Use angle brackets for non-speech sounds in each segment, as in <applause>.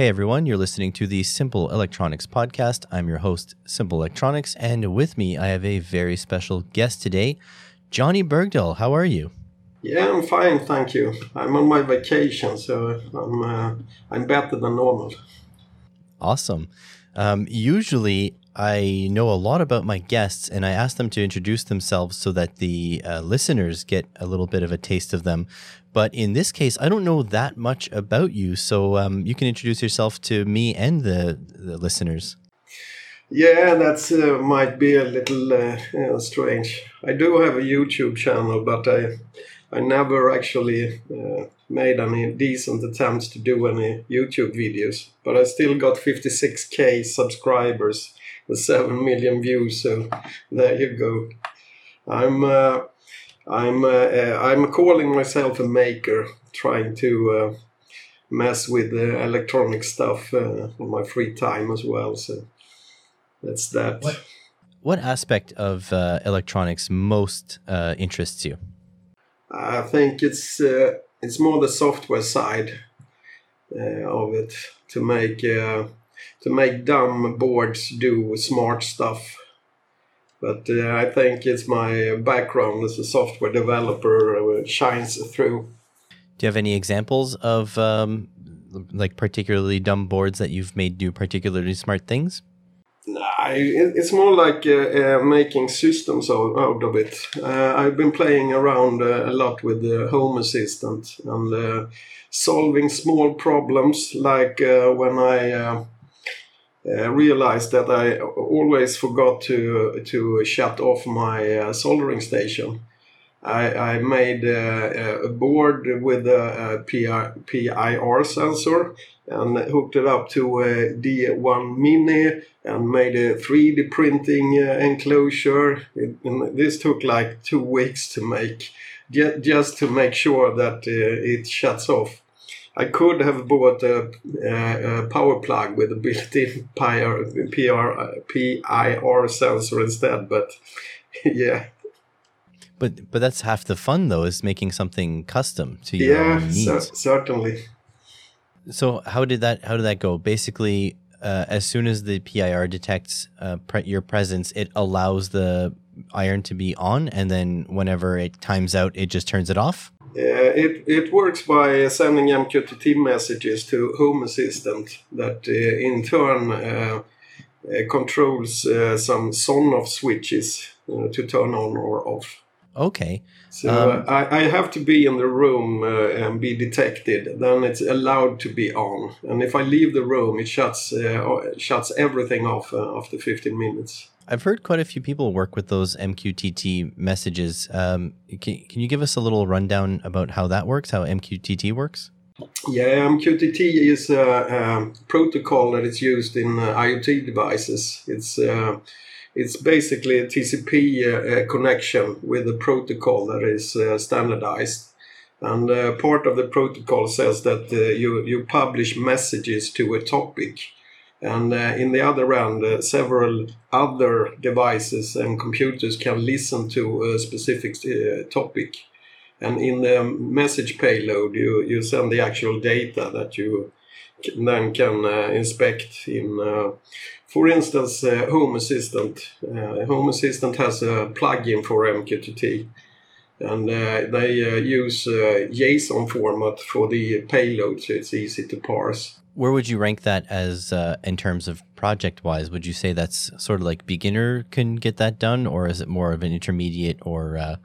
Hey everyone, you're listening to the Simple Electronics podcast. I'm your host, Simple Electronics, and with me I have a very special guest today, Jonny Bergdahl. How are you? Yeah, I'm fine, thank you. I'm on my vacation, so I'm uh, I'm better than normal. Awesome. Um, usually, I know a lot about my guests, and I ask them to introduce themselves so that the uh, listeners get a little bit of a taste of them. But in this case, I don't know that much about you, so um, you can introduce yourself to me and the, the listeners. Yeah, that uh, might be a little uh, strange. I do have a YouTube channel, but I I never actually uh, made any decent attempts to do any YouTube videos. But I still got 56k subscribers with 7 million views, so there you go. I'm uh, I'm uh, uh I'm calling myself a maker, trying to uh, mess with the electronic stuff uh, on my free time as well. So that's that. What, what aspect of electronics most interests you? I think it's uh, it's more the software side uh, of it to make uh, to make dumb boards do smart stuff. But uh, I think it's my background as a software developer uh, shines through. Do you have any examples of um, like particularly dumb boards that you've made do particularly smart things? it's more like uh, uh, making systems out of it. Uh, I've been playing around uh, a lot with the Home Assistant and uh, solving small problems, like uh, when I realized that I always forgot to to shut off my soldering station. I, I made a board with a, a PIR, PIR sensor and hooked it up to a D1 Mini and made a 3D printing uh, enclosure. It, this took like two weeks to make, just to make sure that uh, it shuts off. I could have bought a, a power plug with a built-in PIR, PIR, PIR sensor instead, but <laughs> yeah. But but that's half the fun though, is making something custom to your yeah, own needs. Yeah, certainly. So how did that how did that go? Basically, uh, as soon as the PIR detects uh, pre- your presence, it allows the iron to be on, and then whenever it times out, it just turns it off. Uh, it it works by sending MQTT messages to Home Assistant that uh, in turn uh, uh, controls some Sonoff switches to turn on or off. Okay. So um, I, I, have to be in the room uh, and be detected. Then it's allowed to be on. And if I leave the room, it shuts uh, shuts everything off uh, after 15 minutes. I've heard quite a few people work with those MQTT messages. Um, can, can you give us a little rundown about how that works, how MQTT works? Yeah, MQTT is a, a protocol that is used in uh, IoT devices. It's uh, it's basically a TCP uh, uh, connection with a protocol that is uh, standardized. And uh, part of the protocol says that uh, you, you publish messages to a topic. And uh, in the other end, several other devices and computers can listen to a specific topic. And in the message payload, you, you send the actual data that you then can inspect in for instance, uh, Home Assistant. Uh, Home Assistant has a plugin for MQTT and uh, they uh, use uh, JSON format for the payload, so it's easy to parse. Where would you rank that as uh, in terms of project wise? Would you say that's sort of like beginner can get that done, or is it more of an intermediate or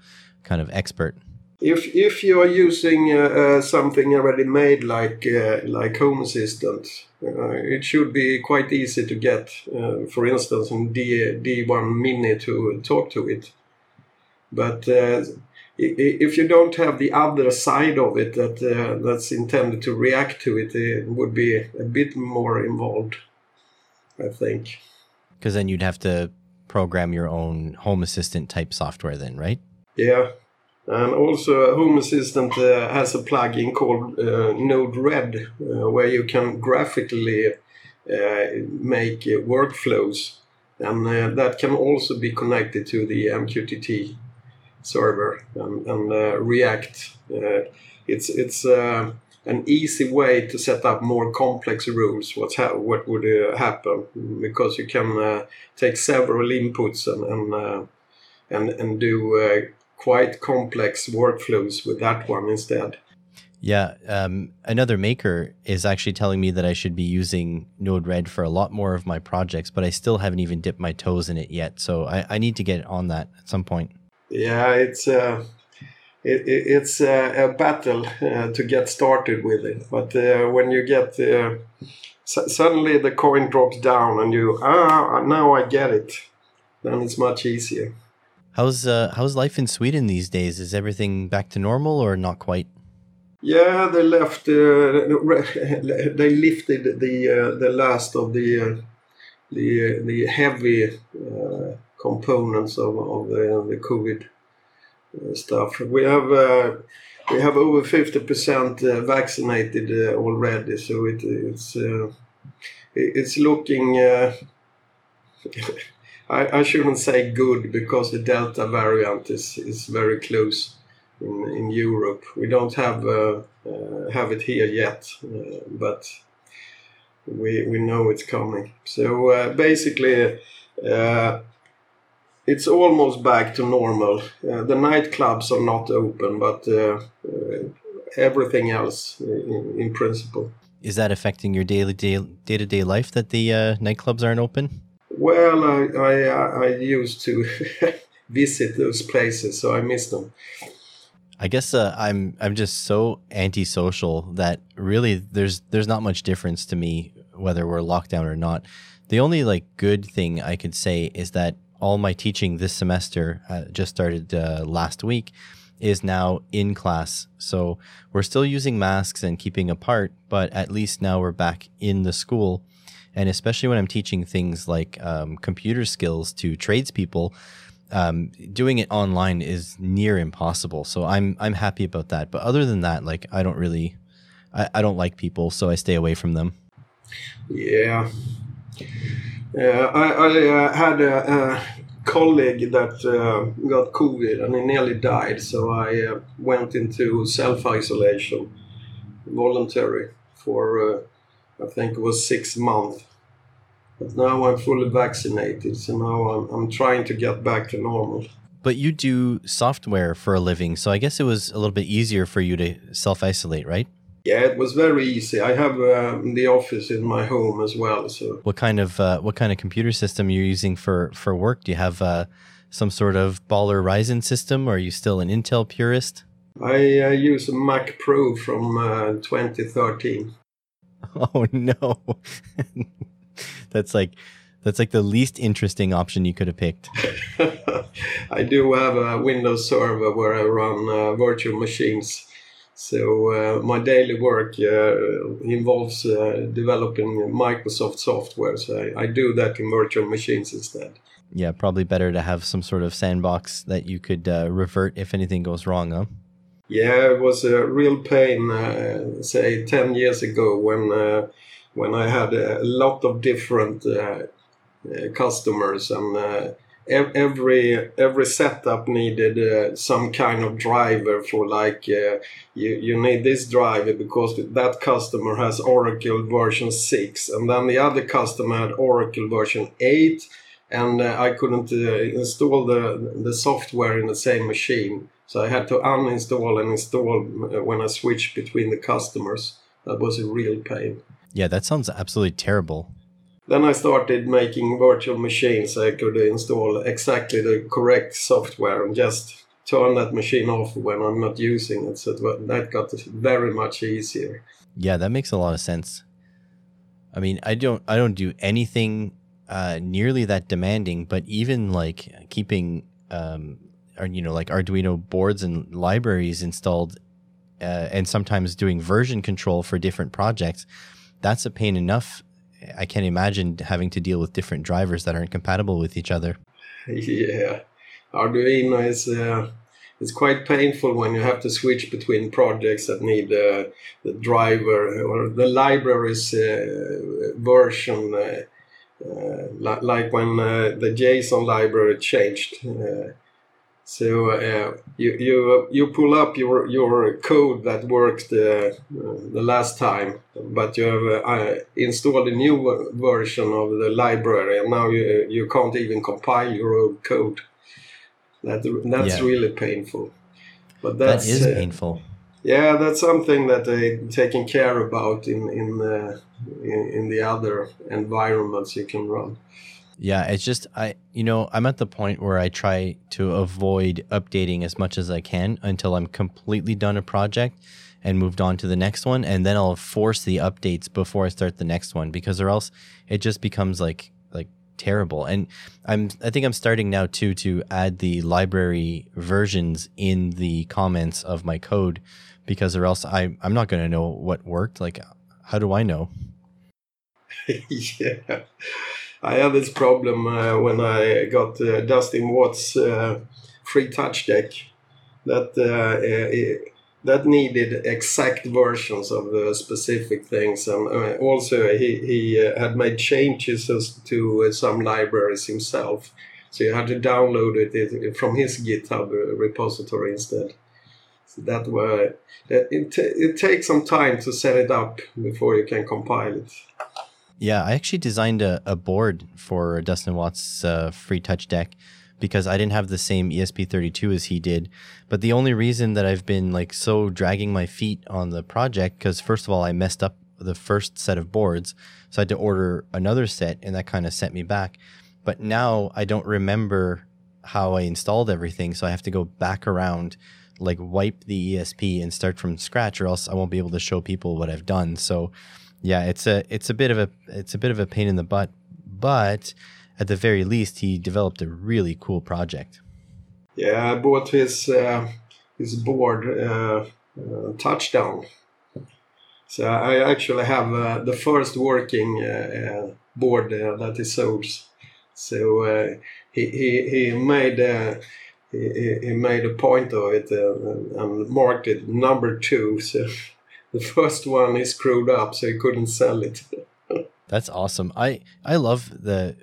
kind of expert? If if you are using something already made like like Home Assistant, uh, it should be quite easy to get, uh, for instance, in D, D1 Mini to talk to it. But uh, if you don't have the other side of it that uh, that's intended to react to it, it would be a bit more involved, I think. Because then you'd have to program your own Home Assistant type software, then, right? Yeah, and also, Home Assistant uh, has a plugin called uh, Node-RED, uh, where you can graphically uh, make workflows, and uh, that can also be connected to the MQTT server and, and uh, React. it's it's an easy way to set up more complex rules. What's ha- what would uh, happen because you can uh, take several inputs and and uh, and, and do uh, quite complex workflows with that one instead. Yeah, um, another maker is actually telling me that I should be using Node-RED for a lot more of my projects, but I still haven't even dipped my toes in it yet. So I, I need to get on that at some point. Yeah, it's uh, it, it, it's uh, a battle uh, to get started with it, but uh, when you get uh, suddenly the coin drops down and you ah now I get it, then it's much easier. How's uh, how's life in Sweden these days? Is everything back to normal or not quite? Yeah, they left. Uh, they lifted the uh, the last of the uh, the the heavy uh, components of, of the, the COVID uh, stuff. We have uh, we have over fifty percent vaccinated already, so it, it's it's looking. <laughs> I, I shouldn't say good because the Delta variant is, is very close in, in Europe. We don't have uh, uh, have it here yet, uh, but we we know it's coming. So uh, basically, uh, it's almost back to normal. Uh, the nightclubs are not open, but everything else in, in, principle. Is that affecting your daily day day to day life that the nightclubs aren't open? Well, I, I, I used to <laughs> visit those places, so I miss them. I guess uh, I'm I'm just so antisocial that really there's there's not much difference to me whether we're locked down or not. The only like good thing I could say is that all my teaching this semester uh, just started uh, last week is now in class. So we're still using masks and keeping apart, but at least now we're back in the school and especially when I'm teaching things like um, computer skills to tradespeople, um, doing it online is near impossible. So I'm I'm happy about that. But other than that, like I don't really, I, I don't like people, so I stay away from them. Yeah, yeah. I, I uh, had a, a, colleague that uh, got COVID and he nearly died, so I uh, went into self isolation, voluntary for uh, I think it was six months. But now I'm fully vaccinated, so now I'm, I'm trying to get back to normal. But you do software for a living, so I guess it was a little bit easier for you to self isolate, right? Yeah, it was very easy. I have uh, the office in my home as well. So, what kind of uh, what kind of computer system you're using for for work? Do you have uh, some sort of Baller Ryzen system, or are you still an Intel purist? I uh, use a Mac Pro from uh, 2013. <laughs> Oh no. <laughs> that's like that's like the least interesting option you could have picked. <laughs> I do have a Windows server where I run uh, virtual machines. So uh, my daily work uh, involves uh, developing Microsoft software. So I, I, do that in virtual machines instead. Yeah, probably better to have some sort of sandbox that you could uh, revert if anything goes wrong, huh? Yeah, it was a real pain, uh, say, 10 years ago when, uh, when I had a lot of different customers and uh, every every setup needed uh, some kind of driver for like you, you need this driver because that customer has Oracle version 6 and then the other customer had Oracle version 8 and I couldn't install the, the software in the same machine so I had to uninstall and install uh, when I switched between the customers. That was a real pain. Yeah, that sounds absolutely terrible. Then I started making virtual machines so I could install exactly the correct software and just turn that machine off when I'm not using it. So that got very much easier. Yeah, that makes a lot of sense. I mean, I don't I don't do anything uh, nearly that demanding, but even like keeping um, you know like Arduino boards and libraries installed, uh, and sometimes doing version control for different projects. That's a pain enough. I can't imagine having to deal with different drivers that aren't compatible with each other. <laughs> Yeah, Arduino is uh, it's quite painful when you have to switch between projects that need uh, the driver or the library's uh, version. Uh, uh, like when uh, the JSON library changed, So uh, you you you pull up your your code that worked uh, the last time, but you have uh, installed a new version of the library, and now you you can't even compile your old code. That that's yeah. really painful. But that's, that is uh, painful. Yeah, that's something that they taking care about in in, uh, in in the other environments you can run. Yeah, it's just I you know, I'm at the point where I try to avoid updating as much as I can until I'm completely done a project and moved on to the next one and then I'll force the updates before I start the next one because or else it just becomes like like terrible. And I'm I think I'm starting now too to add the library versions in the comments of my code because or else I I'm not going to know what worked. Like how do I know? <laughs> yeah. I had this problem uh, when I got uh, Dustin Watts uh, FreeTouchDeck that uh, it, that needed exact versions of specific things, and uh, also he he uh, had made changes to some libraries himself, so you had to download it from his GitHub repository instead. So that way, it, it, it takes some time to set it up before you can compile it. Yeah, I actually designed a, a board for Dustin Watts' uh, FreeTouchDeck because I didn't have the same ESP32 as he did. But the only reason that I've been like so dragging my feet on the project, because first of all, I messed up the first set of boards. So I had to order another set and that kind of sent me back. But now I don't remember how I installed everything. So I have to go back around, like wipe the ESP and start from scratch, or else I won't be able to show people what I've done. So yeah, it's a it's a bit of a it's a bit of a pain in the butt, but at the very least, he developed a really cool project. Yeah, I bought his uh, his board uh, uh, touchdown. So I actually have uh, the first working uh, uh, board that he sold. So he, he he made. He, he, made a point of it and marked it number two. So the first one is screwed up, so he couldn't sell it. That's awesome. I I love the.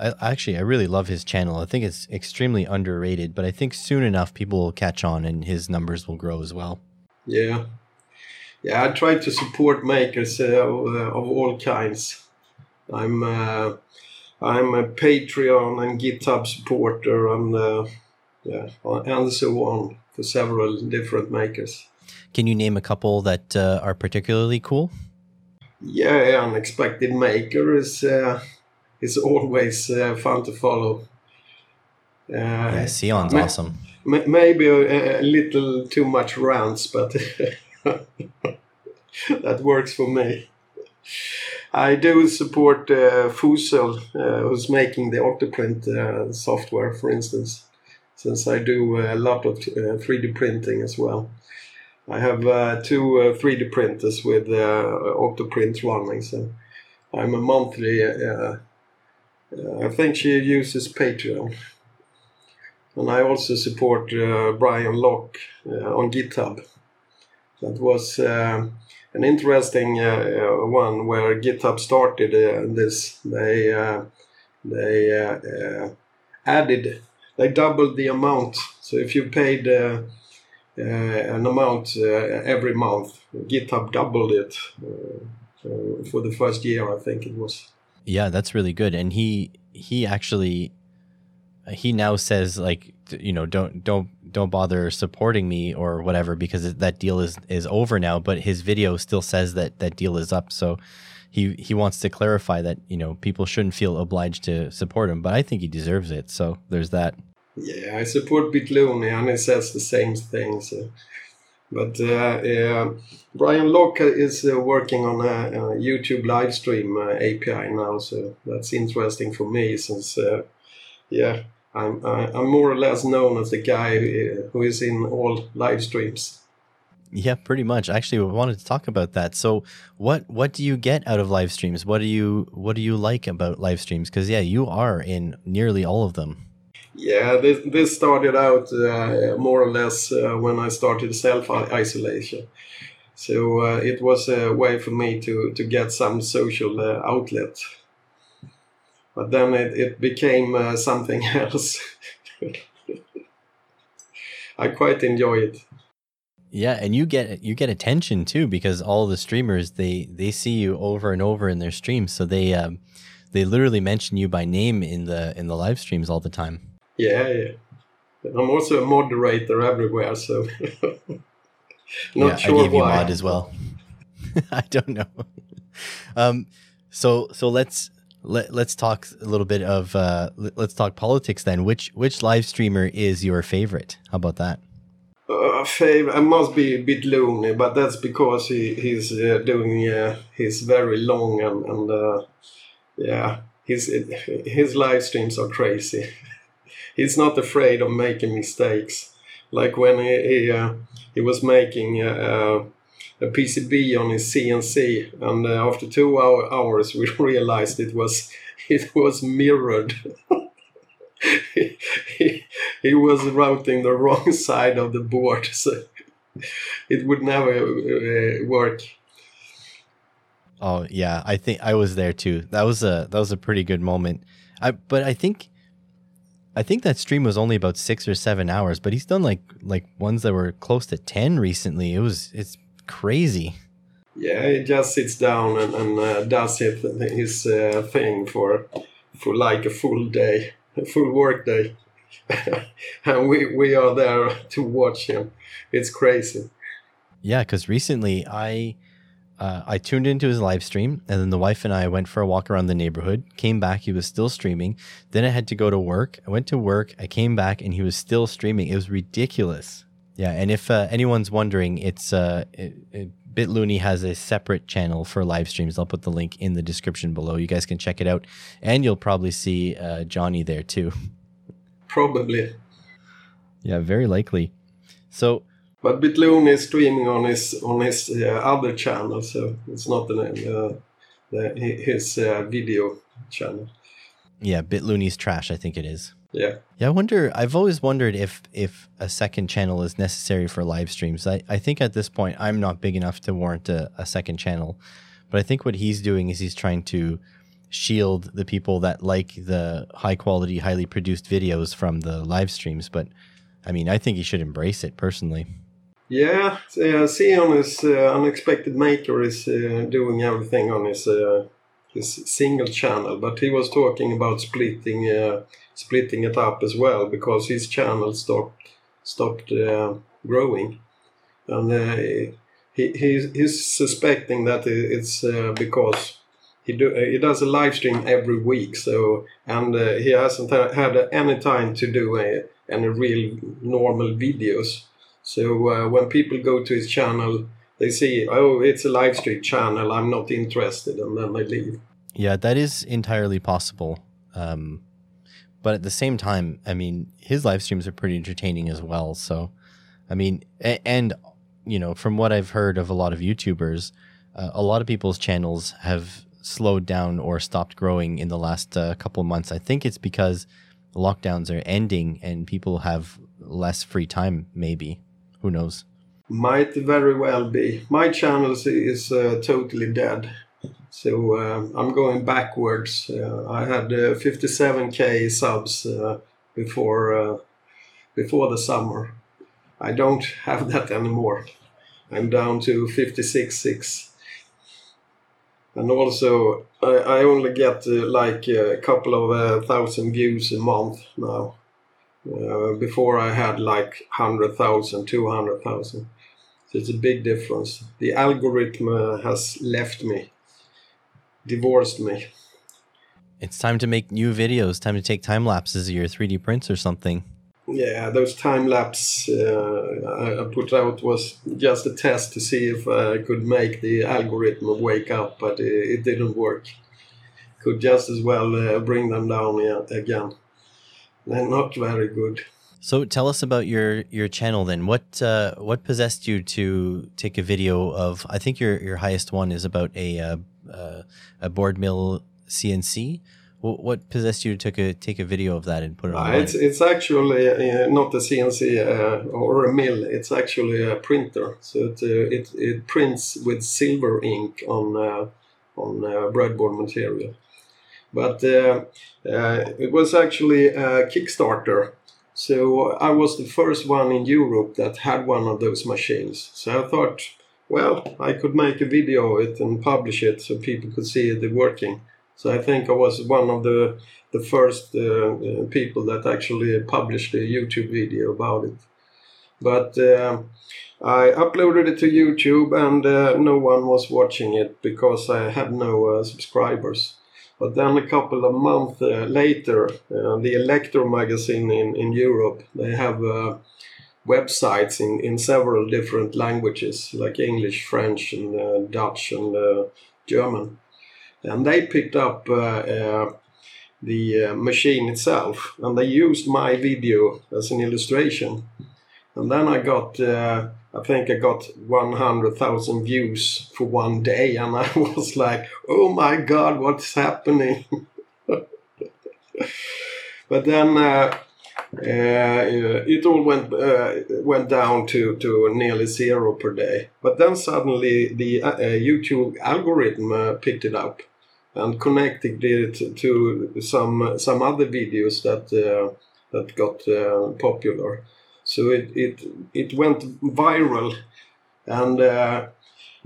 I actually I really love his channel. I think it's extremely underrated, but I think soon enough people will catch on and his numbers will grow as well. Yeah, yeah. I try to support makers uh, of all kinds. I'm uh, I'm a Patreon and GitHub supporter and uh, yeah and so on for several different makers. Can you name a couple that uh, are particularly cool? Yeah, Unexpected Maker is uh, is always uh, fun to follow. Uh, yeah, Seon's ma- awesome. Ma- maybe a, a, little too much rants, but <laughs> that works for me. I do support uh, Foosel, uh, who's making the Octoprint uh, software, for instance, since I do a lot of 3D uh, printing as well. I have uh, two uh, 3D printers with uh, Octoprint running, so I'm a monthly. Uh, uh, I think she uses Patreon, and I also support uh, Brian Lough on GitHub. That was an interesting one where GitHub started this. They they added, they doubled the amount. So if you paid uh, an amount uh, every month. GitHub doubled it uh, for the first year, I think it was. Yeah, that's really good. And he he actually he now says like you know don't don't don't bother supporting me or whatever because that deal is is over now but his video still says that that deal is up so he he wants to clarify that you know people shouldn't feel obliged to support him but i think he deserves it so there's that yeah, I support Bitluni and he says the same thing. So. But uh, Brian Lough is uh, working on a, a, YouTube live stream uh, API now, so that's interesting for me since, uh, yeah, I'm, I'm more or less known as the guy who is in all live streams. Yeah, pretty much. Actually, we wanted to talk about that. So, what what do you get out of live streams? What do you what do you like about live streams? Because yeah, you are in nearly all of them. Yeah, this, this started out uh, more or less uh, when I started self isolation. So uh, it was a way for me to, to get some social uh, outlet. But then it, it became uh, something <laughs> else. I quite enjoy it. Yeah, and you get you get attention too because all the streamers they they see you over and over in their streams, so they um, they literally mention you by name in the in the live streams all the time. Yeah, yeah. I'm also a moderator everywhere, so <laughs> not yeah, sure I gave why. you mod as well. <laughs> I don't know. Um, so so let's let, let's talk a little bit of uh, let's talk politics then. Which which live streamer is your favorite? How about that? Uh, favorite, I must be a bit loony, but that's because he he's uh, doing uh, he's very long and and uh, yeah, his his live streams are crazy. <laughs> he's not afraid of making mistakes. Like when he he, uh, he was making uh, a PCB on his CNC, and uh, after two hour, hours we <laughs> realized it was <laughs> it was mirrored. he, <laughs> he, he was routing the wrong side of the board, so it would never uh, work. Oh yeah, I think I was there too. That was a that was a pretty good moment. I but I think I think that stream was only about six or seven hours, but he's done like like ones that were close to ten recently. It was it's crazy. Yeah, he just sits down and, and uh, does his, his uh, thing for for like a full day, a full work day, <laughs> and we we are there to watch him. It's crazy. Yeah, because recently I uh, I tuned into his live stream, and then the wife and I went for a walk around the neighborhood. Came back, he was still streaming. Then I had to go to work. I went to work. I came back, and he was still streaming. It was ridiculous. Yeah, and if uh, anyone's wondering, it's uh, it, it, Bitluni has a separate channel for live streams. I'll put the link in the description below. You guys can check it out, and you'll probably see uh, Jonny there too. Probably. Yeah, very likely. So, but Bitluni is streaming on his on his uh, other channel, so it's not the, uh, the his uh, video channel. Yeah, Bitluni's trash. I think it is. Yeah. Yeah, I wonder I've always wondered if if a second channel is necessary for live streams. I, I think at this point I'm not big enough to warrant a, a second channel. But I think what he's doing is he's trying to shield the people that like the high quality, highly produced videos from the live streams. But I mean, I think he should embrace it personally. Yeah, uh, Seon is uh, Unexpected Maker is uh, doing everything on his uh, his single channel, but he was talking about splitting uh, splitting it up as well because his channel stopped stopped uh, growing, and uh, he, he he's suspecting that it's because he do he does a live stream every week, so and he hasn't had any time to do a, any real normal videos. So uh, when people go to his channel they see, oh, it's a live stream channel, I'm not interested, and then they leave. Yeah, that is entirely possible. Um, but at the same time, I mean, his live streams are pretty entertaining as well. So, I mean, and, you know, from what I've heard of a lot of YouTubers, uh, a lot of people's channels have slowed down or stopped growing in the last uh, couple months. I think it's because lockdowns are ending and people have less free time, maybe. Who knows? Might very well be. My channel is uh, totally dead. So uh, I'm going backwards. Uh, I had 57k subs uh, before uh, before the summer. I don't <laughs> have that anymore. I'm down to 56.6. And also, I, I only get uh, like a couple of thousand views a month now. Before I had like 100,000, 200,000. So It's a big difference. The algorithm uh, has left me, divorced me. It's time to make new videos. Time to take time lapses of your 3D prints or something. Yeah, those time lapse uh, I put out was just a test to see if I could make the algorithm wake up, but it, it didn't work. Could just as well uh, bring them down again. They're not very good. So tell us about your your channel then. What uh, what possessed you to take a video of? I think your your highest one is about a uh, uh, a board mill CNC. What, what possessed you to take a take a video of that and put it on? It's it's actually uh, not a CNC uh, or a mill. It's actually a printer. So it uh, it, it prints with silver ink on on breadboard material. But it was actually a Kickstarter So I was the first one in Europe that had one of those machines. So I thought, well, I could make a video of it and publish it so people could see it working. So I think I was one of the the first uh, uh, people that actually published a YouTube video about it. But uh, I uploaded it to YouTube and uh, no one was watching it because I had no uh, subscribers. But then a couple of months uh, later, the Elektor magazine in, in Europe, they have websites in, in several different languages like English, French, and Dutch and German. And they picked up uh, uh, the uh, machine itself and they used my video as an illustration and then i got uh, i think i got 100000 views for one day and i <laughs> was like oh my god what's happening <laughs> but then uh, uh, it all went went down to, to nearly zero per day but then suddenly the youtube algorithm picked it up and connected it to some some other videos that uh, that got uh, popular. So it it it went viral, and uh,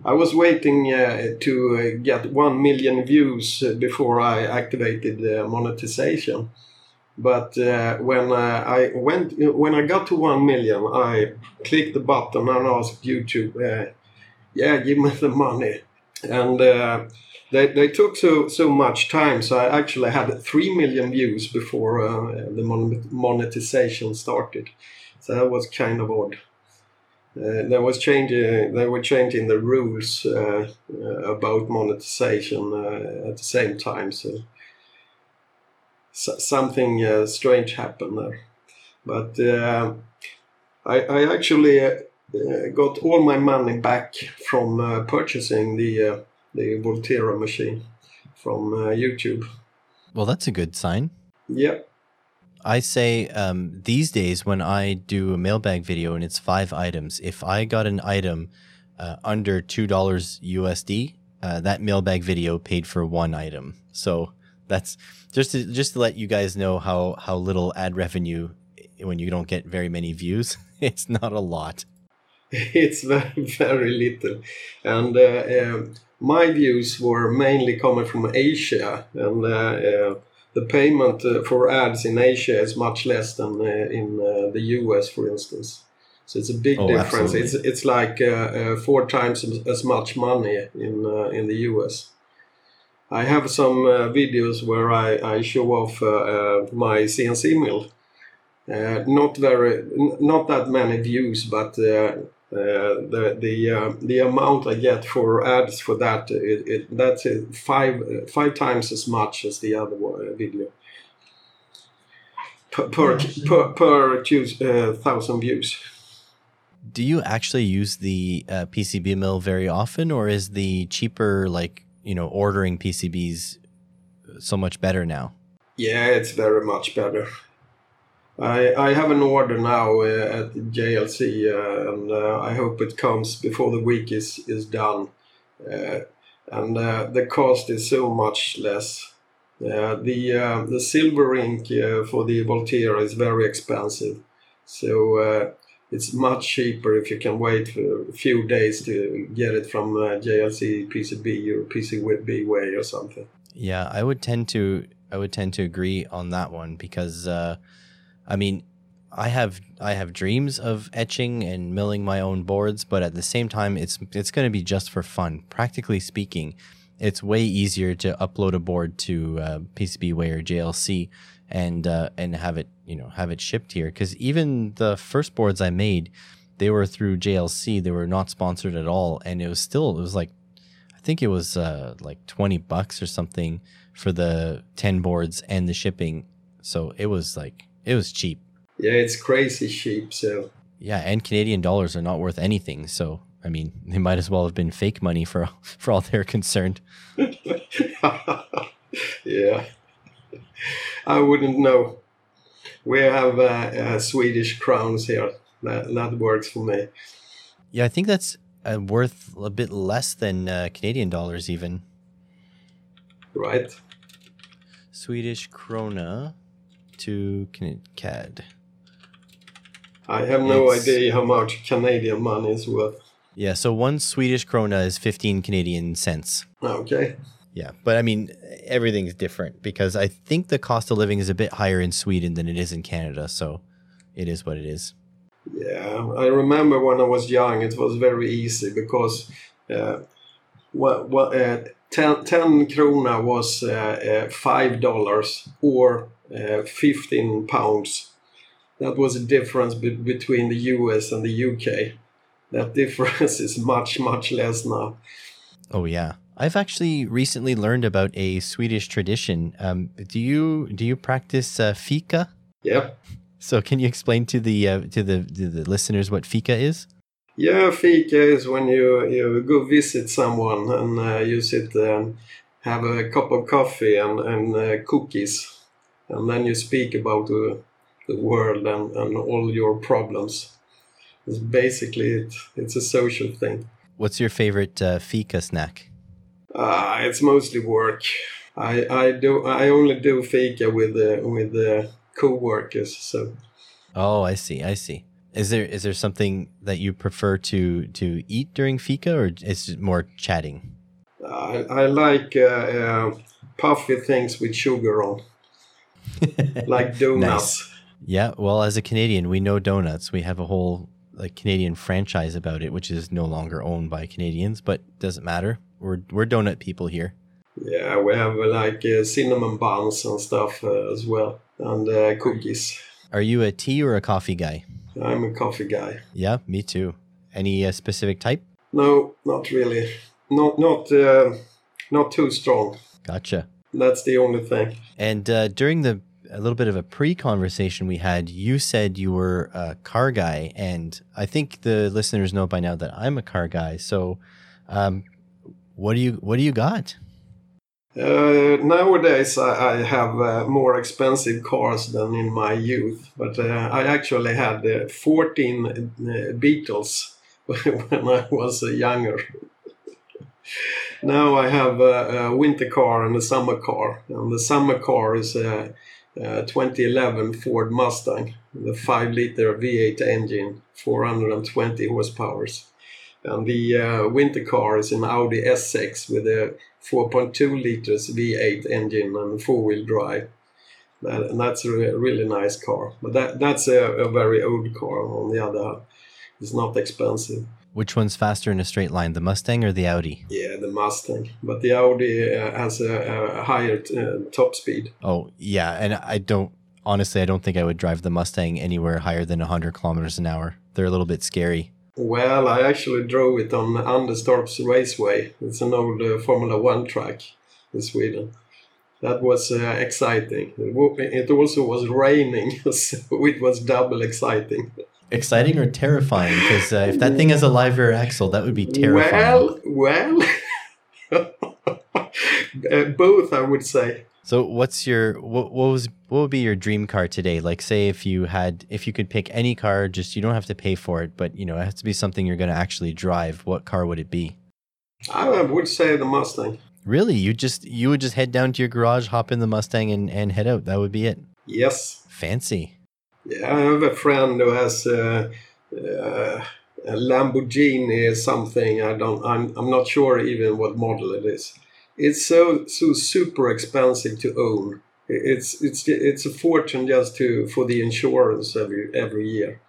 I was waiting uh, to get one million views before I activated the monetization. But uh, when uh, I went when I got to one million, I clicked the button and asked YouTube, "Yeah, give me the money." And they, they took so so much time so i actually had 3 million views before uh, the monetization started so that was kind of odd uh, there was changing they were changing the rules uh, uh about monetization uh, at the same time so, so something uh, strange happened there but I, I actually got all my money back from purchasing the the Voltera machine from uh, YouTube. Well, that's a good sign. Yeah. I say um, these days when I do a mailbag video and it's five items, if I got an item uh, under two dollars USD, uh, that mailbag video paid for one item. So that's just to, just to let you guys know how how little ad revenue when you don't get very many views. <laughs> It's not a lot. <laughs> It's very very little, and uh, um, my views were mainly coming from Asia, and uh, uh, the payment uh, for ads in Asia is much less than in the US, for instance. So it's a big oh, difference. Absolutely. It's it's like four times as much money in in the US. I have some uh, videos where I, I show off uh, uh, my CNC mill. not very, not that many views, but uh, the the uh, the amount I get for ads for that it, it that's five five times as much as the other video per per per, per two, uh, thousand views. Do you actually use the uh, PCB mill very often, or is the cheaper like you know ordering PCBs so much better now? Yeah, it's very much better. I, I have an order now uh, at JLC uh, eh, and uh, I hope it comes before the week is, is done. And the cost is so much less. The the silver ink for the Voltera is very expensive, so it's much cheaper if you can wait a few days to get it from JLC PCB or PCB way or something. Yeah, I would tend to I would tend to agree on that one because I mean, I have I have dreams of etching and milling my own boards, but at the same time, it's it's going to be just for fun. Practically speaking, it's way easier to upload a board to uh, PCBWay or JLC and uh, and have it you know have it shipped here. Because even the first boards I made, they were through JLC. They were not sponsored at all, and it was still it was like I think it was uh, like twenty bucks or something for the ten boards and the shipping. So it was like it was cheap. Yeah, it's crazy cheap. So yeah, and Canadian dollars are not worth anything. So I mean, <laughs> they might as well have been fake money for <laughs> for all they're concerned. <laughs> yeah, I wouldn't know. We have uh, uh, Swedish crowns here. That that works for me. Yeah, I think that's uh, worth a bit less than uh, Canadian dollars, even. Right. Swedish krona to CAD. I have no It's- idea how much Canadian money is worth. Yeah, so one Swedish krona is 15 Canadian cents. Okay. Yeah, but I mean, everything's different because I think the cost of living is a bit higher in Sweden than it is in Canada. So it is what it is. Yeah, I remember when I was young, it was very easy because uh, what, what, uh, 10, 10 krona was uh, uh, $5 or uh, 15 pounds. That was the difference be- between the US and the UK. That <laughs> difference is much, much less now. Oh yeah, I've actually recently learned about a Swedish tradition. Um, do you do you practice uh, fika? Yeah. So can you explain to the uh, to the to the listeners what fika is? Yeah, fika is when you, you go visit someone and uh, you sit there and have a cup of coffee and, and uh, cookies. And then you speak about the, the world and, and all your problems. It's basically it. It's a social thing. What's your favorite uh, fika snack? Uh, it's mostly work. I, I do I only do fika with the with the co-workers. So Oh, I see. I see. Is there is there something that you prefer to to eat during fika, or is it more chatting? I, I like uh, uh, puffy things with sugar on, <laughs> like donuts. Yeah. Well, as a Canadian, we know donuts. We have a whole like Canadian franchise about it, which is no longer owned by Canadians, but doesn't matter. We're we're donut people here. Yeah, we have like uh, cinnamon buns and stuff uh, as well, and uh, cookies. Are you a tea or a coffee guy? I'm a coffee guy. Yeah, me too. Any uh, specific type? No, not really. Not not uh, not too strong. Gotcha. That's the only thing. And uh, during the a little bit of a pre-conversation we had, you said you were a car guy, and I think the listeners know by now that I'm a car guy. So, um, what do you what do you got? Uh, nowadays, I, I have uh, more expensive cars than in my youth, but uh, I actually had uh, 14 uh, Beetles <laughs> when I was uh, younger. Now I have a, a winter car and a summer car, and the summer car is a, a 2011 Ford Mustang, the 5 liter V8 engine, 420 horsepower. And the uh, winter car is an Audi S6 with a 4.2 liters V8 engine and four-wheel drive. That, and that's a really nice car. But that that's a, a very old car. On the other hand, it's not expensive. Which one's faster in a straight line, the Mustang or the Audi? Yeah, the Mustang. But the Audi uh, has a, a higher uh, top speed. Oh yeah, and I don't honestly, I don't think I would drive the Mustang anywhere higher than 100 kilometers an hour. They're a little bit scary. Well, I actually drove it on Anderstorps Raceway. It's an old uh, Formula One track in Sweden. That was uh, exciting. It It also was raining, <laughs> so it was double exciting. Exciting or terrifying? Because uh, if that thing has a live rear axle, that would be terrifying. Well, well, <laughs> uh, both I would say. So, what's your what, what was what would be your dream car today? Like, say if you had if you could pick any car, just you don't have to pay for it, but you know it has to be something you're going to actually drive. What car would it be? I would say the Mustang. Really, you just you would just head down to your garage, hop in the Mustang, and and head out. That would be it. Yes. Fancy. I have a friend who has uh, uh, a Lamborghini or something. I don't. I'm. I'm not sure even what model it is. It's so so super expensive to own. It's it's it's a fortune just to for the insurance every every year.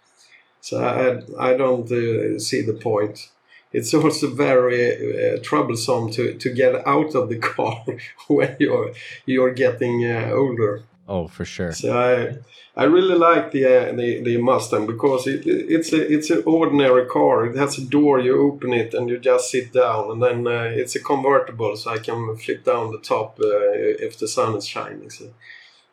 So I I don't uh, see the point. It's also very uh, troublesome to, to get out of the <laughs> car when you're you're getting uh, older. Oh, for sure. So I I really like the uh, the, the Mustang because it, it's a it's an ordinary car. It has a door. You open it and you just sit down, and then uh, it's a convertible, so I can flip down the top uh, if the sun is shining. So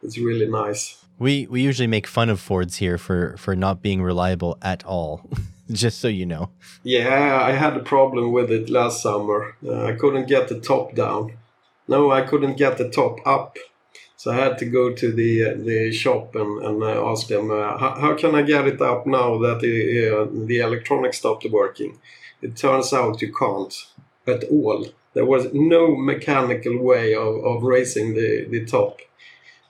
it's really nice. We we usually make fun of Fords here for for not being reliable at all. <laughs> Just so you know. Yeah, I had a problem with it last summer. Uh, I couldn't get the top down. No, I couldn't get the top up. So I had to go to the the shop and, and uh, ask them uh, how, how can I get it up now that the uh, the electronics stopped working. It turns out you can't at all. There was no mechanical way of, of raising the the top.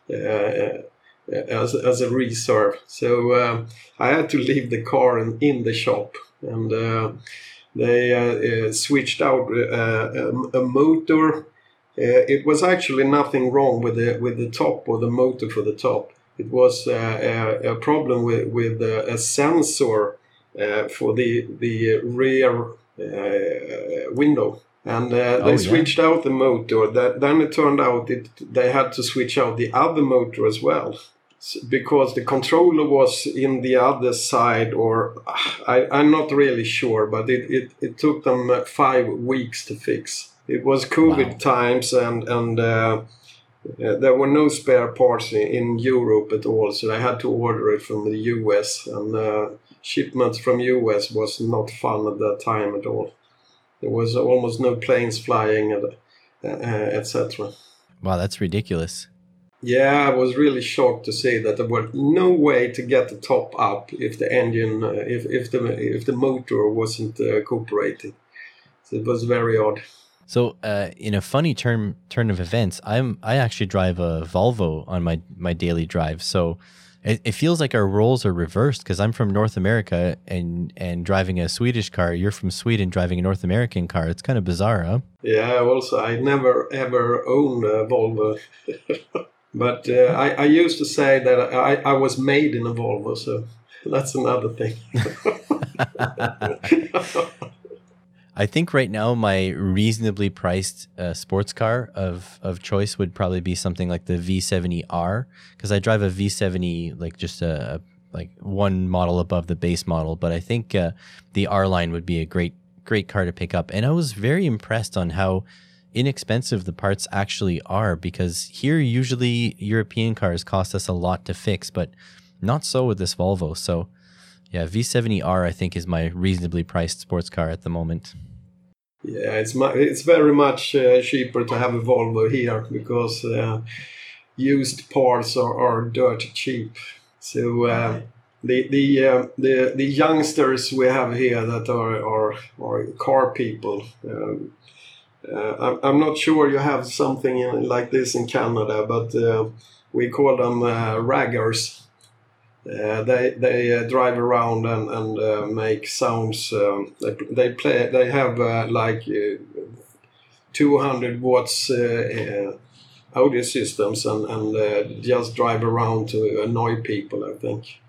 Uh, as, as a reserve. So uh, I had to leave the car in, in the shop, and uh, they switched out a, a, motor. Uh, it was actually nothing wrong with the with the top or the motor for the top. It was a, a, problem with with a sensor for the the rear window and uh, they oh, switched yeah. out the motor. That, then it turned out it, they had to switch out the other motor as well because the controller was in the other side or I, i'm not really sure but it, it, it took them uh, five weeks to fix it was covid wow. times and and uh, uh, there were no spare parts in, in, europe at all so i had to order it from the us and uh, shipments from us was not fun at that time at all there was almost no planes flying uh, uh, etc wow that's ridiculous yeah, I was really shocked to see that there was no way to get the top up if the engine, uh, if if the if the motor wasn't uh, cooperating. So it was very odd. So, uh, in a funny turn turn of events, I'm I actually drive a Volvo on my my daily drive. So, it, it feels like our roles are reversed because I'm from North America and and driving a Swedish car. You're from Sweden driving a North American car. It's kind of bizarre, huh? Yeah. Also, I never ever owned a Volvo. <laughs> But uh, I, I, used to say that I, I was made in a Volvo, so <laughs> that's another thing. <laughs> I think right now my reasonably priced uh, sports car of of choice would probably be something like the V70R because I drive a V70 like just a, like one model above the base model, but I think uh, the R line would be a great great car to pick up, and I was very impressed on how inexpensive the parts actually are because here usually European cars cost us a lot to fix, but not so with this Volvo. So yeah, V70R I think is my reasonably priced sports car at the moment. Yeah, it's it's very much uh, cheaper to have a Volvo here because uh, used parts are, are dirt cheap. So uh, the the, uh, the the youngsters we have here that are are, are car people. Um, uh, I'm not sure you have something in, like this in Canada, but uh, we call them uh, raggers. Uh, they they uh, drive around and, and uh, make sounds. Um, they, they play. They have like 200 watts audio systems and, and just drive around to annoy people. I think.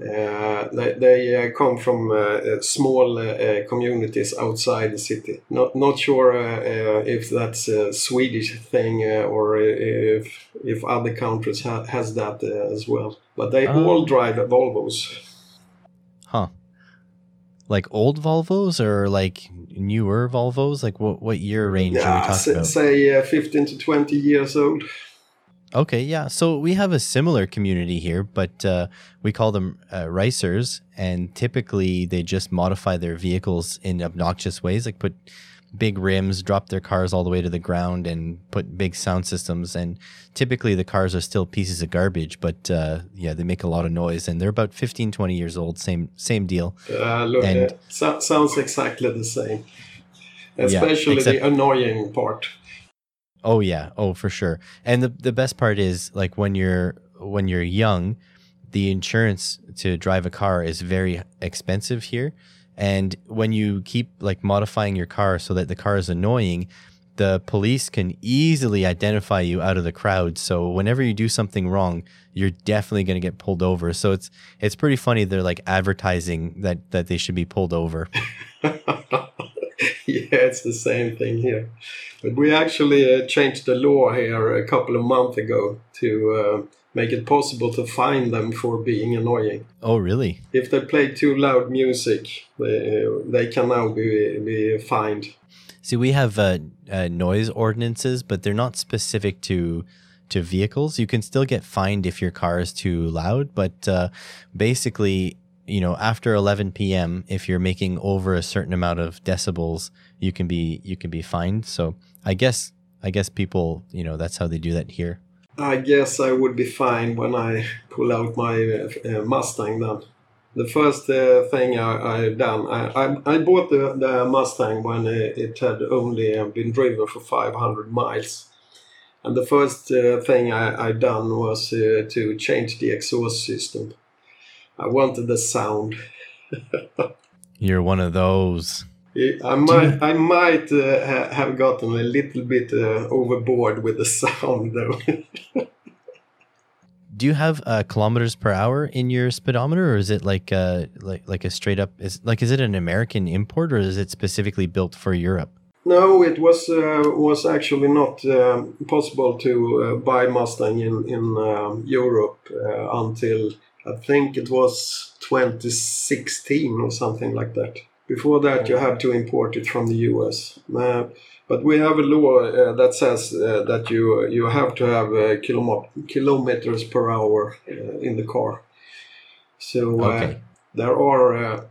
Uh, they, they uh, come from uh, small communities outside the city. Not not sure if that's a Swedish thing or if if other countries ha has that as well. But they oh. all drive Volvos. Huh. Like old Volvos or like newer Volvos? Like what what year range yeah, are we talking about? Say 15 to 20 years old. Okay, yeah. So we have a similar community here, but uh, we call them uh, ricers, and typically they just modify their vehicles in obnoxious ways, like put big rims, drop their cars all the way to the ground, and put big sound systems. And typically the cars are still pieces of garbage, but uh, yeah, they make a lot of noise, and they're about 15, 20 years old. Same same deal. Uh, look, and, so, sounds exactly the same, especially yeah, except, the annoying part. Oh yeah, oh for sure. And the the best part is like when you're when you're young, the insurance to drive a car is very expensive here. And when you keep like modifying your car so that the car is annoying, the police can easily identify you out of the crowd. So whenever you do something wrong, you're definitely going to get pulled over. So it's it's pretty funny they're like advertising that that they should be pulled over. <laughs> <laughs> yeah, it's the same thing here. But we actually uh, changed the law here a couple of months ago to uh, make it possible to fine them for being annoying. Oh, really? If they play too loud music, they, they can now be, be fined. See, we have uh, uh noise ordinances, but they're not specific to to vehicles. You can still get fined if your car is too loud, but uh, basically you know after 11 p.m if you're making over a certain amount of decibels you can be you can be fined so i guess i guess people you know that's how they do that here i guess i would be fine when i pull out my uh, mustang then the first uh, thing I, have done I, I, I, bought the, the mustang when it had only been driven for 500 miles And the first uh, thing I, I done was uh, to change the exhaust system. I wanted the sound. <laughs> You're one of those. I might, I might uh, ha have gotten a little bit uh, overboard with the <laughs> sound, though. <laughs> Do you have uh, kilometers per hour in your speedometer, or is it like uh, like like a straight up? Is like is it an American import, or is it specifically built for Europe? No, it was uh, was actually not uh, possible to uh, buy Mustang in in um, Europe uh, until I think it was 2016 or something like that. Before that, you had to import it from the US. Uh, but we have a law uh, that says uh, that you you have to have uh, kilom- kilometers per hour uh, in the car. So uh, Okay. there are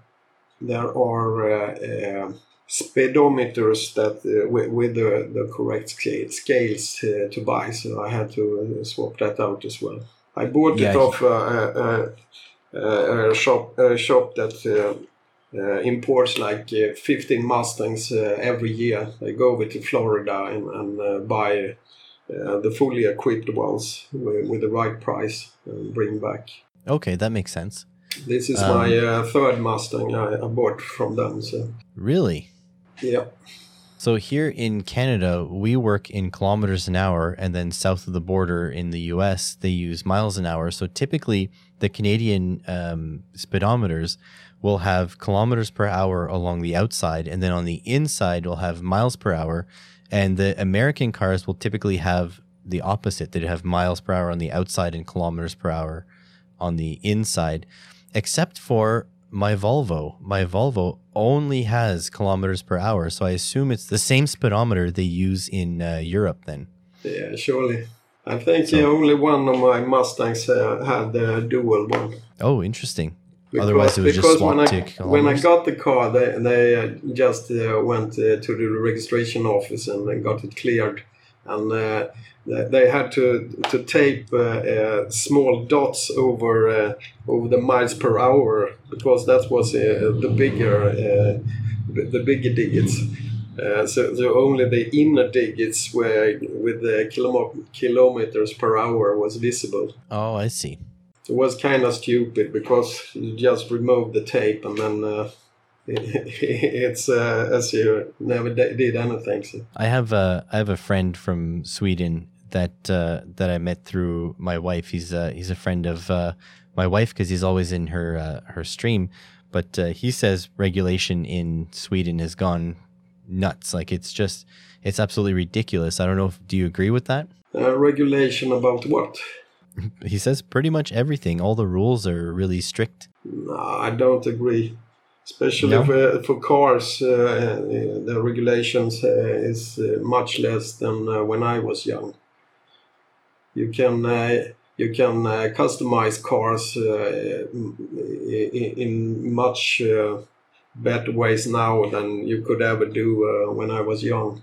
there are speedometers that with, with the, the correct scale, scales to buy. So I had to swap that out as well. I bought Yeah. it off a, a, a shop a shop that uh, imports like uh, 15 Mustangs uh, every year. They go over to Florida and, and uh, buy uh, the fully equipped ones with, with the right price and bring back. Okay, that makes sense. This is Um, my uh, third Mustang I, I bought from them. So Really? yeah. So here in Canada, we work in kilometers an hour, and then south of the border in the U.S., they use miles an hour. So typically, the Canadian um, speedometers will have kilometers per hour along the outside, and then on the inside, we'll have miles per hour. And the American cars will typically have the opposite. They have miles per hour on the outside and kilometers per hour on the inside, except for my Volvo. My Volvo only has kilometers per hour, so I assume it's the same speedometer they use in uh, Europe. Then, Yeah, surely. I think So- only one of my Mustangs uh, had the dual one. oh, interesting. Otherwise, it was just when I, when I got the car, they, they uh, just uh, went uh, to the registration office and they got it cleared. And uh, they had to to tape uh, uh, small dots over uh, over the miles per hour because that was uh, the bigger uh, the the bigger digits. Uh, so, so only the inner digits were with the kilom- kilometers per hour was visible. Oh, I see. It was kind of stupid because you just remove the tape and then uh, <laughs> it's uh, as you never did anything. So. I have a I have a friend from Sweden that uh, that I met through my wife. He's uh, he's a friend of uh, my wife because he's always in her uh, her stream. But uh, he says regulation in Sweden has gone nuts. Like it's just it's absolutely ridiculous. I don't know. If, do you agree with that? Uh, regulation about what? He says pretty much everything. All the rules are really strict. No, I don't agree. Especially No? for, for cars, uh, uh, the regulations uh, is uh, much less than uh, when I was young. You can uh, you can uh, customize cars uh, in, in much uh, better ways now than you could ever do uh, when I was young.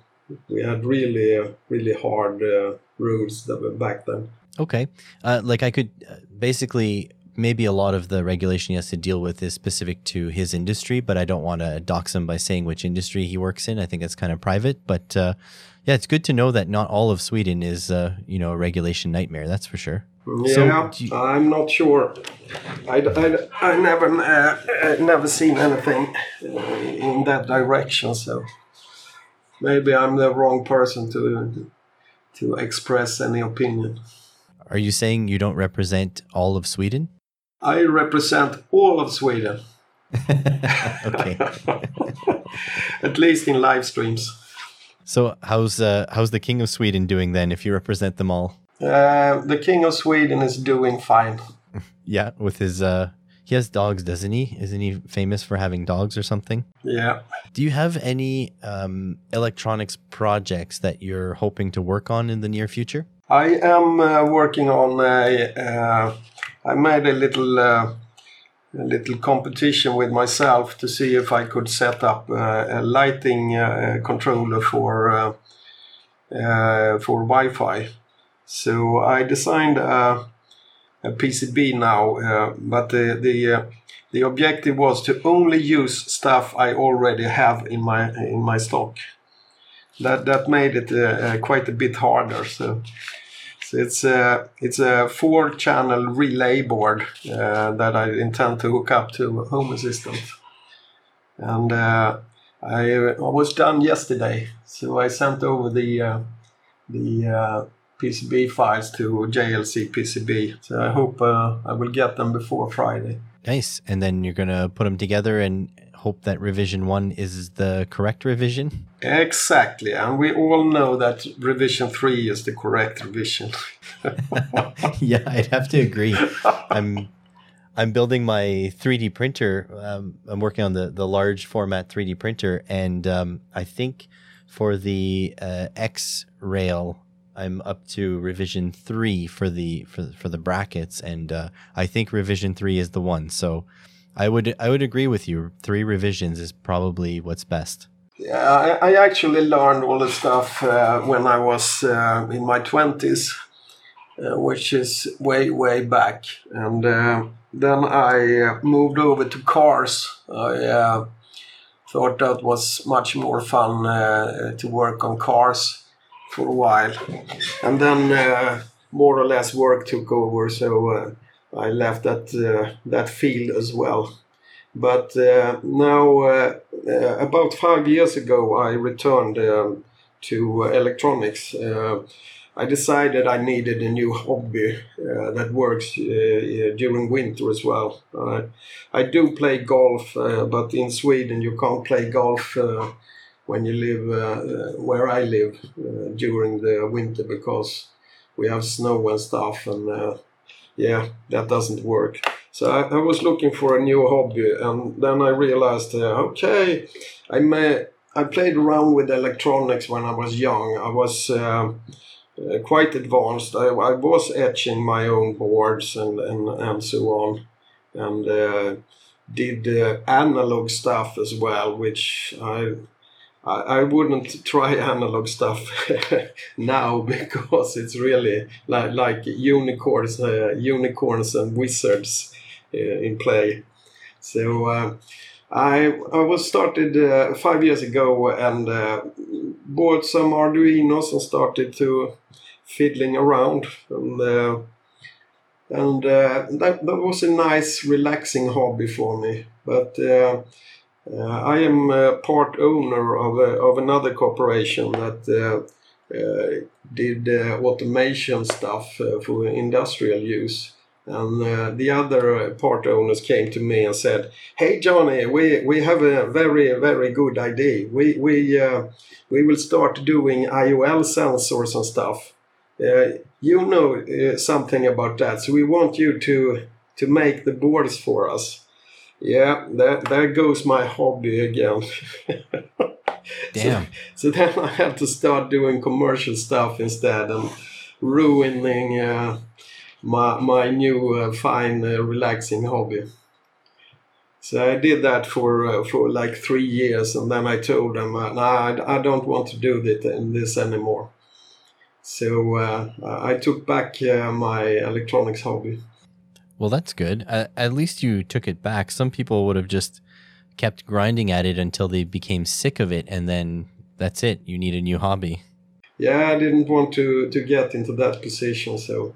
We had really uh, really hard uh, rules that were back then. Okay. Uh, like I could uh, basically maybe a lot of the regulation he has to deal with is specific to his industry, but I don't want to dox him by saying which industry he works in. I think it's kind of private, but uh, yeah, it's good to know that not all of Sweden is uh, you know a regulation nightmare. That's for sure. Yeah, you- I'm not sure. I, I, I never uh, uh, never seen anything in that direction, so maybe I'm the wrong person to to express any opinion. Are you saying you don't represent all of Sweden? I represent all of Sweden, <laughs> okay. <laughs> at least in live streams. So how's uh, how's the King of Sweden doing then? If you represent them all, Uh, the King of Sweden is doing fine. <laughs> yeah, with his uh, he has dogs, doesn't he? Isn't he famous for having dogs or something? Yeah. Do you have any um, electronics projects that you're hoping to work on in the near future? I am uh, working on a. Uh, I made a little uh, a little competition with myself to see if I could set up uh, a lighting uh, controller for uh, for Wi-Fi. So I designed a, a PCB now, but the the the objective was to only use stuff I already have in my in my stock. that that made it quite a bit harder. So. So it's a it's a four channel relay board uh, that I intend to hook up to Home Assistant, and uh, I, I, was done yesterday. So I sent over the uh, the PCB files to JLC PCB. So I hope I will get them before Friday. Nice, and then you're gonna put them together and hope that revision one is the correct revision? Exactly. And we all know that revision three is the correct revision. <laughs> yeah, I'd have to agree. I'm I'm building my 3D printer. Um, I'm working on the, the large format 3D printer, and um, I think for the uh, X rail, I'm up to revision three for the for for the brackets, and uh, I think revision three is the one. So I would I would agree with you. Three revisions is probably what's best. Yeah, I, I actually learned all the stuff uh, when I was uh, in my twenties, uh, which is way way back, and uh, then I uh, moved over to cars. I uh, thought that was much more fun to work on cars for a while, and then more or less work took over. So I left that uh, that field as well. But uh, now, uh, uh about five years ago, I returned um, to electronics. Uh, I decided I needed a new hobby uh, that works during winter as well. I do play golf, but in Sweden you can't play golf when you live where I live during the winter because we have snow and stuff and yeah, that doesn't work. So I, I, was looking for a new hobby, and then I realized, uh, okay, I may I played around with electronics when I was young. I was uh, uh, quite advanced. I, I, was etching my own boards and and, and so on, and uh, did uh, analog stuff as well, which I I, I wouldn't try analog stuff <laughs> now because it's really like, like unicorns, uh, unicorns and wizards uh, in play. So uh, I I was started uh, five years ago and uh, bought some Arduinos and started to fiddling around and uh, and that that was a nice relaxing hobby for me, but I am part owner of, of another corporation that uh, uh, did automation stuff for industrial use. And uh, the other part owners came to me and said, "Hey Jonny, we, we have a very very good idea. We we uh, we will start doing IOL sensors and stuff. Uh, you know something about that, so we want you to to make the boards for us." Yeah, that there goes my hobby again. <laughs> Damn. So, so, then I have to start doing commercial stuff instead and ruining uh, my, my new uh, fine, uh, relaxing hobby. So I did that for uh, for like three years, and then I told them, uh, "Nah, I, I don't want to do this, this anymore." So uh, I took back uh, my electronics hobby. Well, that's good. Uh, at least you took it back. Some people would have just kept grinding at it until they became sick of it, and then that's it. You need a new hobby. Yeah, I didn't want to, to get into that position, so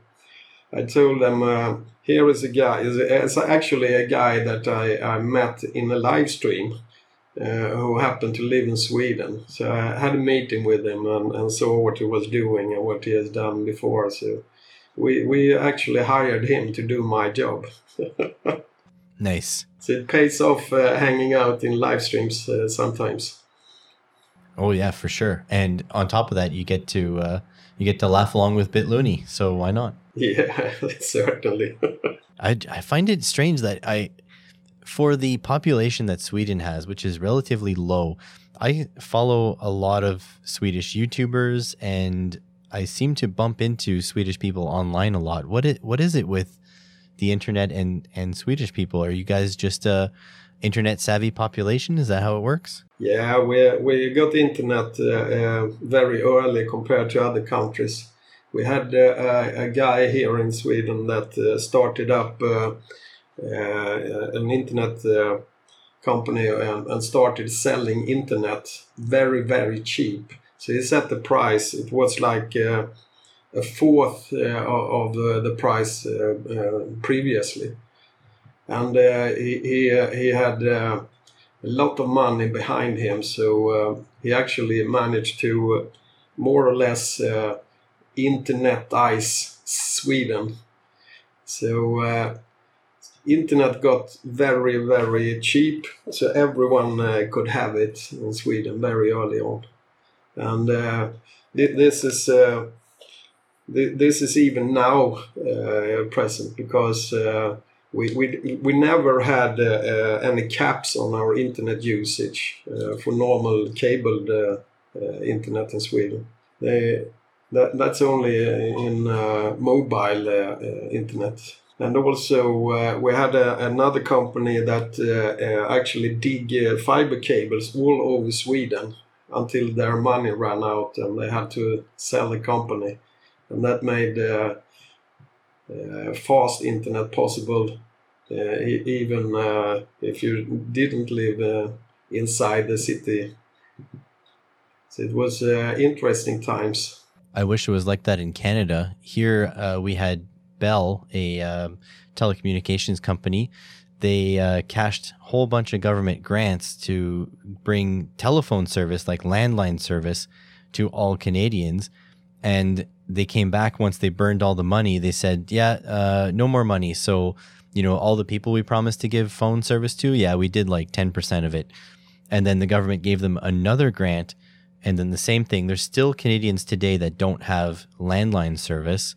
I told them uh, here is a guy. It's actually a guy that I, I met in a live stream. Uh, who happened to live in Sweden. So I had a meeting with him and, and saw what he was doing and what he has done before. So we we actually hired him to do my job. <laughs> nice. So it pays off uh, hanging out in live streams uh, sometimes. Oh yeah, for sure. And on top of that, you get to uh, you get to laugh along with Bitluni. So why not? <laughs> Yeah, <laughs> certainly. I I find it strange that I, for the population that Sweden has, which is relatively low, I follow a lot of Swedish YouTubers and I seem to bump into Swedish people online a lot. What it what is it with the internet and and Swedish people? Are you guys just a internet savvy population? Is that how it works? Yeah, we we got internet uh, uh, very early compared to other countries. We had uh, a, guy here in Sweden that uh, started up uh, uh, an internet company and started selling internet very very cheap So he set the price. It was like uh, a fourth uh, of the, the price uh, uh, previously, and he he, he had a lot of money behind him. So he actually managed to more or less internet ice Sweden. So internet got very very cheap so everyone uh, could have it in sweden very early on and uh, this is uh, this is even now uh, present because uh, we, we, we never had uh, any caps on our internet usage for normal cabled internet in Sweden. They, that, that's only in mobile internet. And also, uh, we had another company that uh, uh, actually dig fiber cables all over Sweden until their money ran out and they had to sell the company. And that made uh, uh, fast internet possible uh, even uh, if you didn't live uh, inside the city. So it was interesting times. I wish it was like that in Canada. Here we had Bell, a telecommunications company they uh, cashed a whole bunch of government grants to bring telephone service, like landline service, to all Canadians. And they came back once they burned all the money. They said, "Yeah, uh, no more money." So, you know, all the people we promised to give phone service to, yeah, we did like ten percent of it. And then the government gave them another grant, and then the same thing. There's still Canadians today that don't have landline service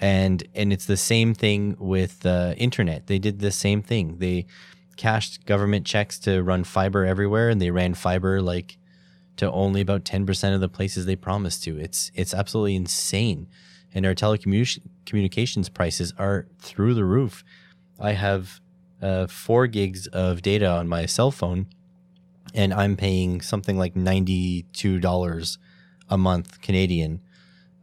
and and it's the same thing with uh, internet. They did the same thing. They cashed government checks to run fiber everywhere, and they ran fiber like to only about ten percent of the places they promised to. It's it's absolutely insane, and our telecommunications prices are through the roof. I have uh, four gigs of data on my cell phone, and I'm paying something like ninety two dollars a month Canadian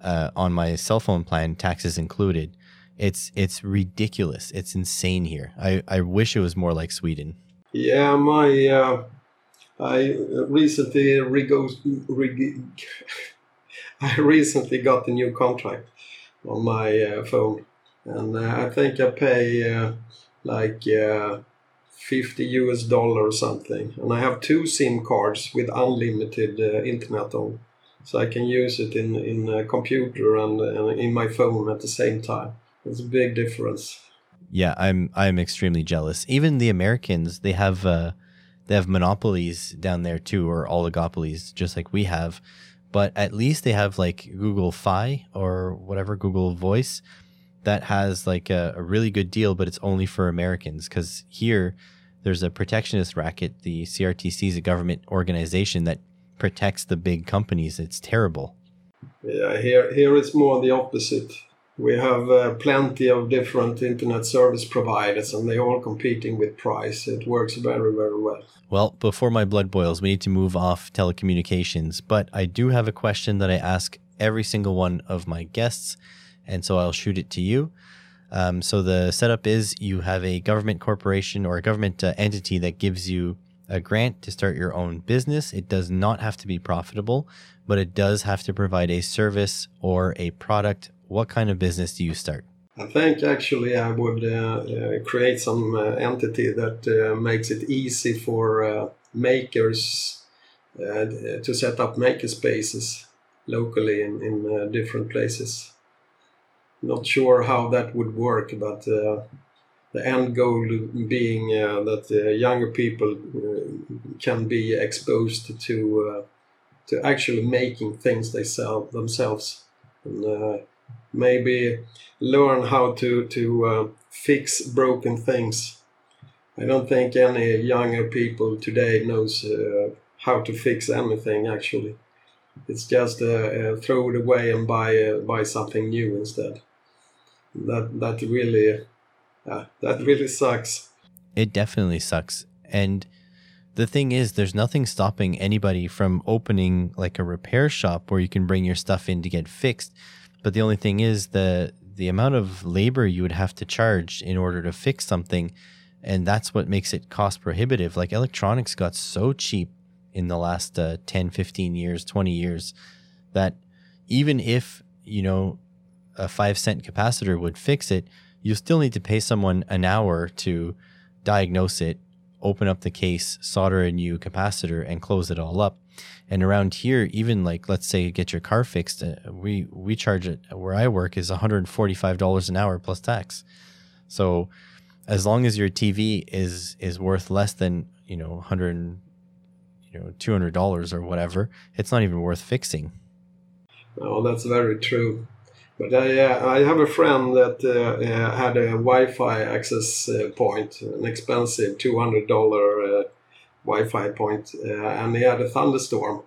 uh, on my cell phone plan, taxes included. It's it's ridiculous. It's insane here. I, I wish it was more like Sweden. Yeah, my uh, I recently rego- reg- <laughs> I recently got a new contract on my uh, phone, and uh, I think I pay uh, like uh, 50 US dollar or something, and I have two SIM cards with unlimited internet on so I can use it in in a computer and, and in my phone at the same time. It's a big difference. Yeah, I'm I'm extremely jealous. Even the Americans, they have uh, they have monopolies down there too, or oligopolies, just like we have. But at least they have like Google Fi or whatever Google Voice that has like a, a really good deal, but it's only for Americans because here there's a protectionist racket. The CRTC is a government organization that protects the big companies. It's terrible. Yeah, here here it's more the opposite. We have uh, plenty of different internet service providers, and they're all competing with price. It works very very well. Well, before my blood boils, we need to move off telecommunications. But I do have a question that I ask every single one of my guests, and so I'll shoot it to you. Um, so the setup is you have a government corporation or a government uh, entity that gives you a grant to start your own business. It does not have to be profitable, but it does have to provide a service or a product. What kind of business do you start? I think actually I would uh, uh, create some uh, entity that uh, makes it easy for uh, makers uh, to set up maker spaces locally in, in different places. Not sure how that would work, but the end goal being uh, that uh, younger people uh, can be exposed to uh, to actually making things they sell themselves and uh, maybe learn how to to fix broken things. I don't think any younger people today knows how to fix anything actually. It's just throw it away and buy buy something new instead. That that really yeah, that really sucks. It definitely sucks. And the thing is, there's nothing stopping anybody from opening like a repair shop where you can bring your stuff in to get fixed. But the only thing is the the amount of labor you would have to charge in order to fix something, and that's what makes it cost prohibitive. Like electronics got so cheap in the last uh, 10, 15 years, 20 years that even if, you know, a five cent capacitor would fix it, you still need to pay someone an hour to diagnose it, open up the case, solder a new capacitor, and close it all up. And around here, even like let's say you get your car fixed, uh, we we charge it where I work is one hundred forty five dollars an hour plus tax. So as long as your TV is is worth less than you know hundred you know two hundred dollars or whatever, it's not even worth fixing. Oh, that's very true. But I, uh, I have a friend that uh, uh, had a Wi-Fi access uh, point, an expensive two hundred dollar uh, Wi-Fi point, uh, and he had a thunderstorm,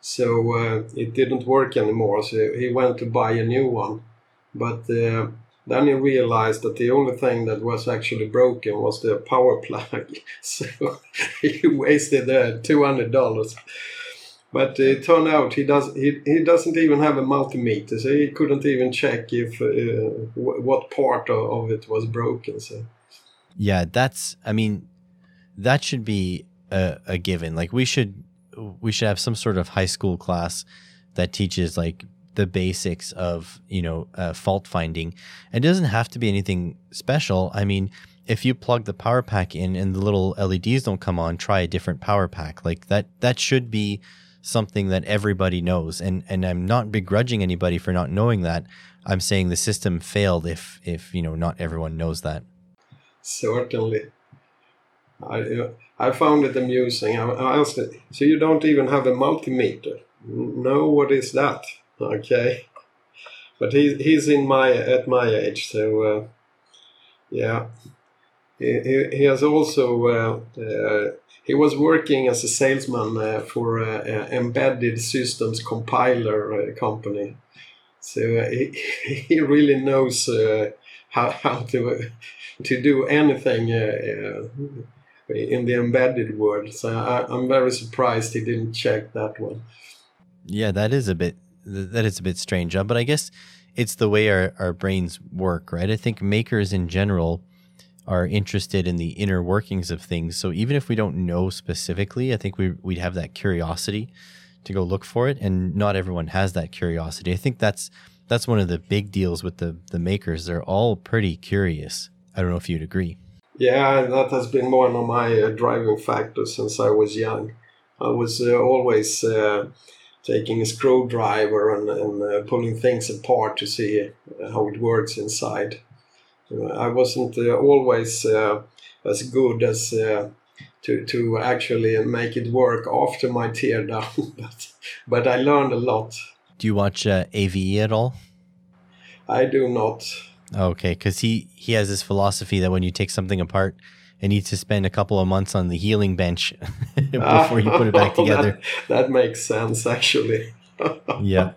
so it didn't work anymore. So he went to buy a new one, but then he realized that the only thing that was actually broken was the power <laughs> plug. so <laughs> he wasted hundred dollars. But it turned out he does he, he doesn't even have a multimeter, so he couldn't even check if uh, what part of, of, it was broken. So yeah, that's I mean that should be a, a given. Like we should we should have some sort of high school class that teaches like the basics of you know uh, fault finding. It doesn't have to be anything special. I mean, if you plug the power pack in and the little LEDs don't come on, try a different power pack. Like that that should be something that everybody knows. And and I'm not begrudging anybody for not knowing that. I'm saying the system failed if if you know not everyone knows that. Certainly. I I found it amusing. I asked it, so you don't even have a multimeter? No, what is that? Okay, but he he's in my at my age, so uh, yeah. He, he, he has also uh, uh, he was working as a salesman uh, for an embedded systems compiler uh, company. So uh, he, <laughs> he really knows uh, how, how to to do anything in the embedded world. So I, I'm very surprised he didn't check that one. Yeah, that is a bit that is a bit strange, but I guess it's the way our, our brains work, right? I think makers in general are interested in the inner workings of things. So even if we don't know specifically, I think we we'd have that curiosity to go look for it, and not everyone has that curiosity. I think that's that's one of the big deals with the the makers. They're all pretty curious. I don't know if you'd agree. Yeah, that has been one of my uh, driving factors since I was young. I was uh, always uh, taking a screwdriver and, and uh, pulling things apart to see how it works inside. I wasn't uh, always uh, as good as uh, to to actually make it work after my teardown, <laughs> but but I learned a lot. Do you watch uh, AVE at all? I do not. Okay, because he he has this philosophy that when you take something apart, it needs to spend a couple of months on the healing bench <laughs> before you put it back <laughs> together. that, that makes sense, actually. yeah.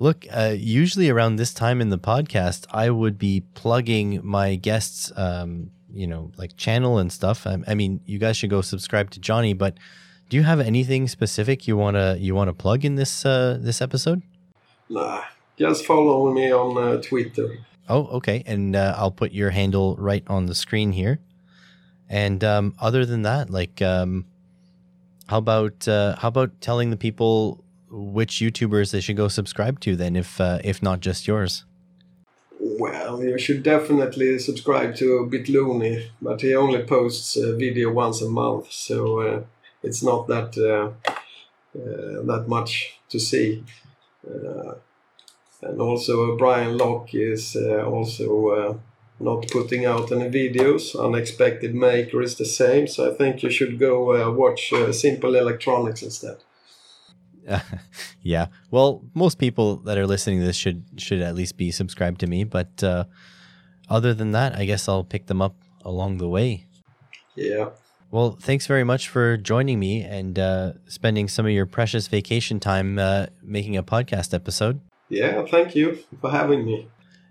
Look, uh, usually around this time in the podcast, I would be plugging my guests, um, you know, like channel and stuff. I, I, mean, you guys should go subscribe to Jonny. But do you have anything specific you wanna you wanna plug in this uh, this episode? Nah, just follow me on uh, Twitter. Oh, okay, and uh, I'll put your handle right on the screen here. And um, other than that, like, um, how about uh, how about telling the people which YouTubers they should go subscribe to then, if uh, if not just yours? Well, you should definitely subscribe to Bitluni, but he only posts a video once a month, so uh, it's not that uh, uh that much to see. Uh, and also, Brian Lough is uh, also not putting out any videos. Unexpected Maker is the same, so I think you should go watch Simple Electronics instead. <laughs> yeah. Well, most people that are listening to this should should at least be subscribed to me. But uh, other than that, I guess I'll pick them up along the way. Yeah. Well, thanks very much for joining me and uh, spending some of your precious vacation time uh, making a podcast episode. Yeah, thank you for having me.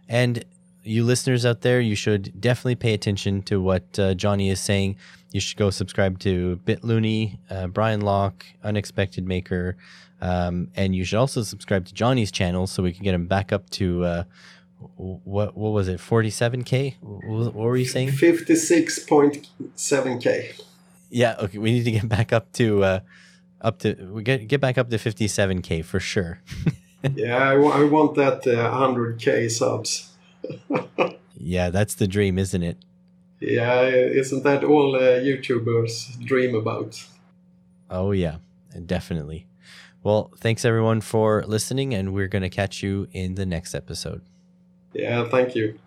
And you listeners out there, you should definitely pay attention to what uh, Jonny is saying. You should go subscribe to Bitluni, uh, Brian Lough, Unexpected Maker, um, and you should also subscribe to Jonny's channel so we can get him back up to uh, what what was it, 47k? What, were you saying? 56.7k. Yeah, okay. We need to get back up to uh, up to we get get back up to 57k for sure. <laughs> yeah, I, I want that uh, 100k subs. <laughs> yeah, that's the dream, isn't it? Yeah, isn't that all uh, YouTubers dream about? Oh yeah, definitely. Well, thanks everyone for listening, and we're going to catch you in the next episode. Yeah, thank you.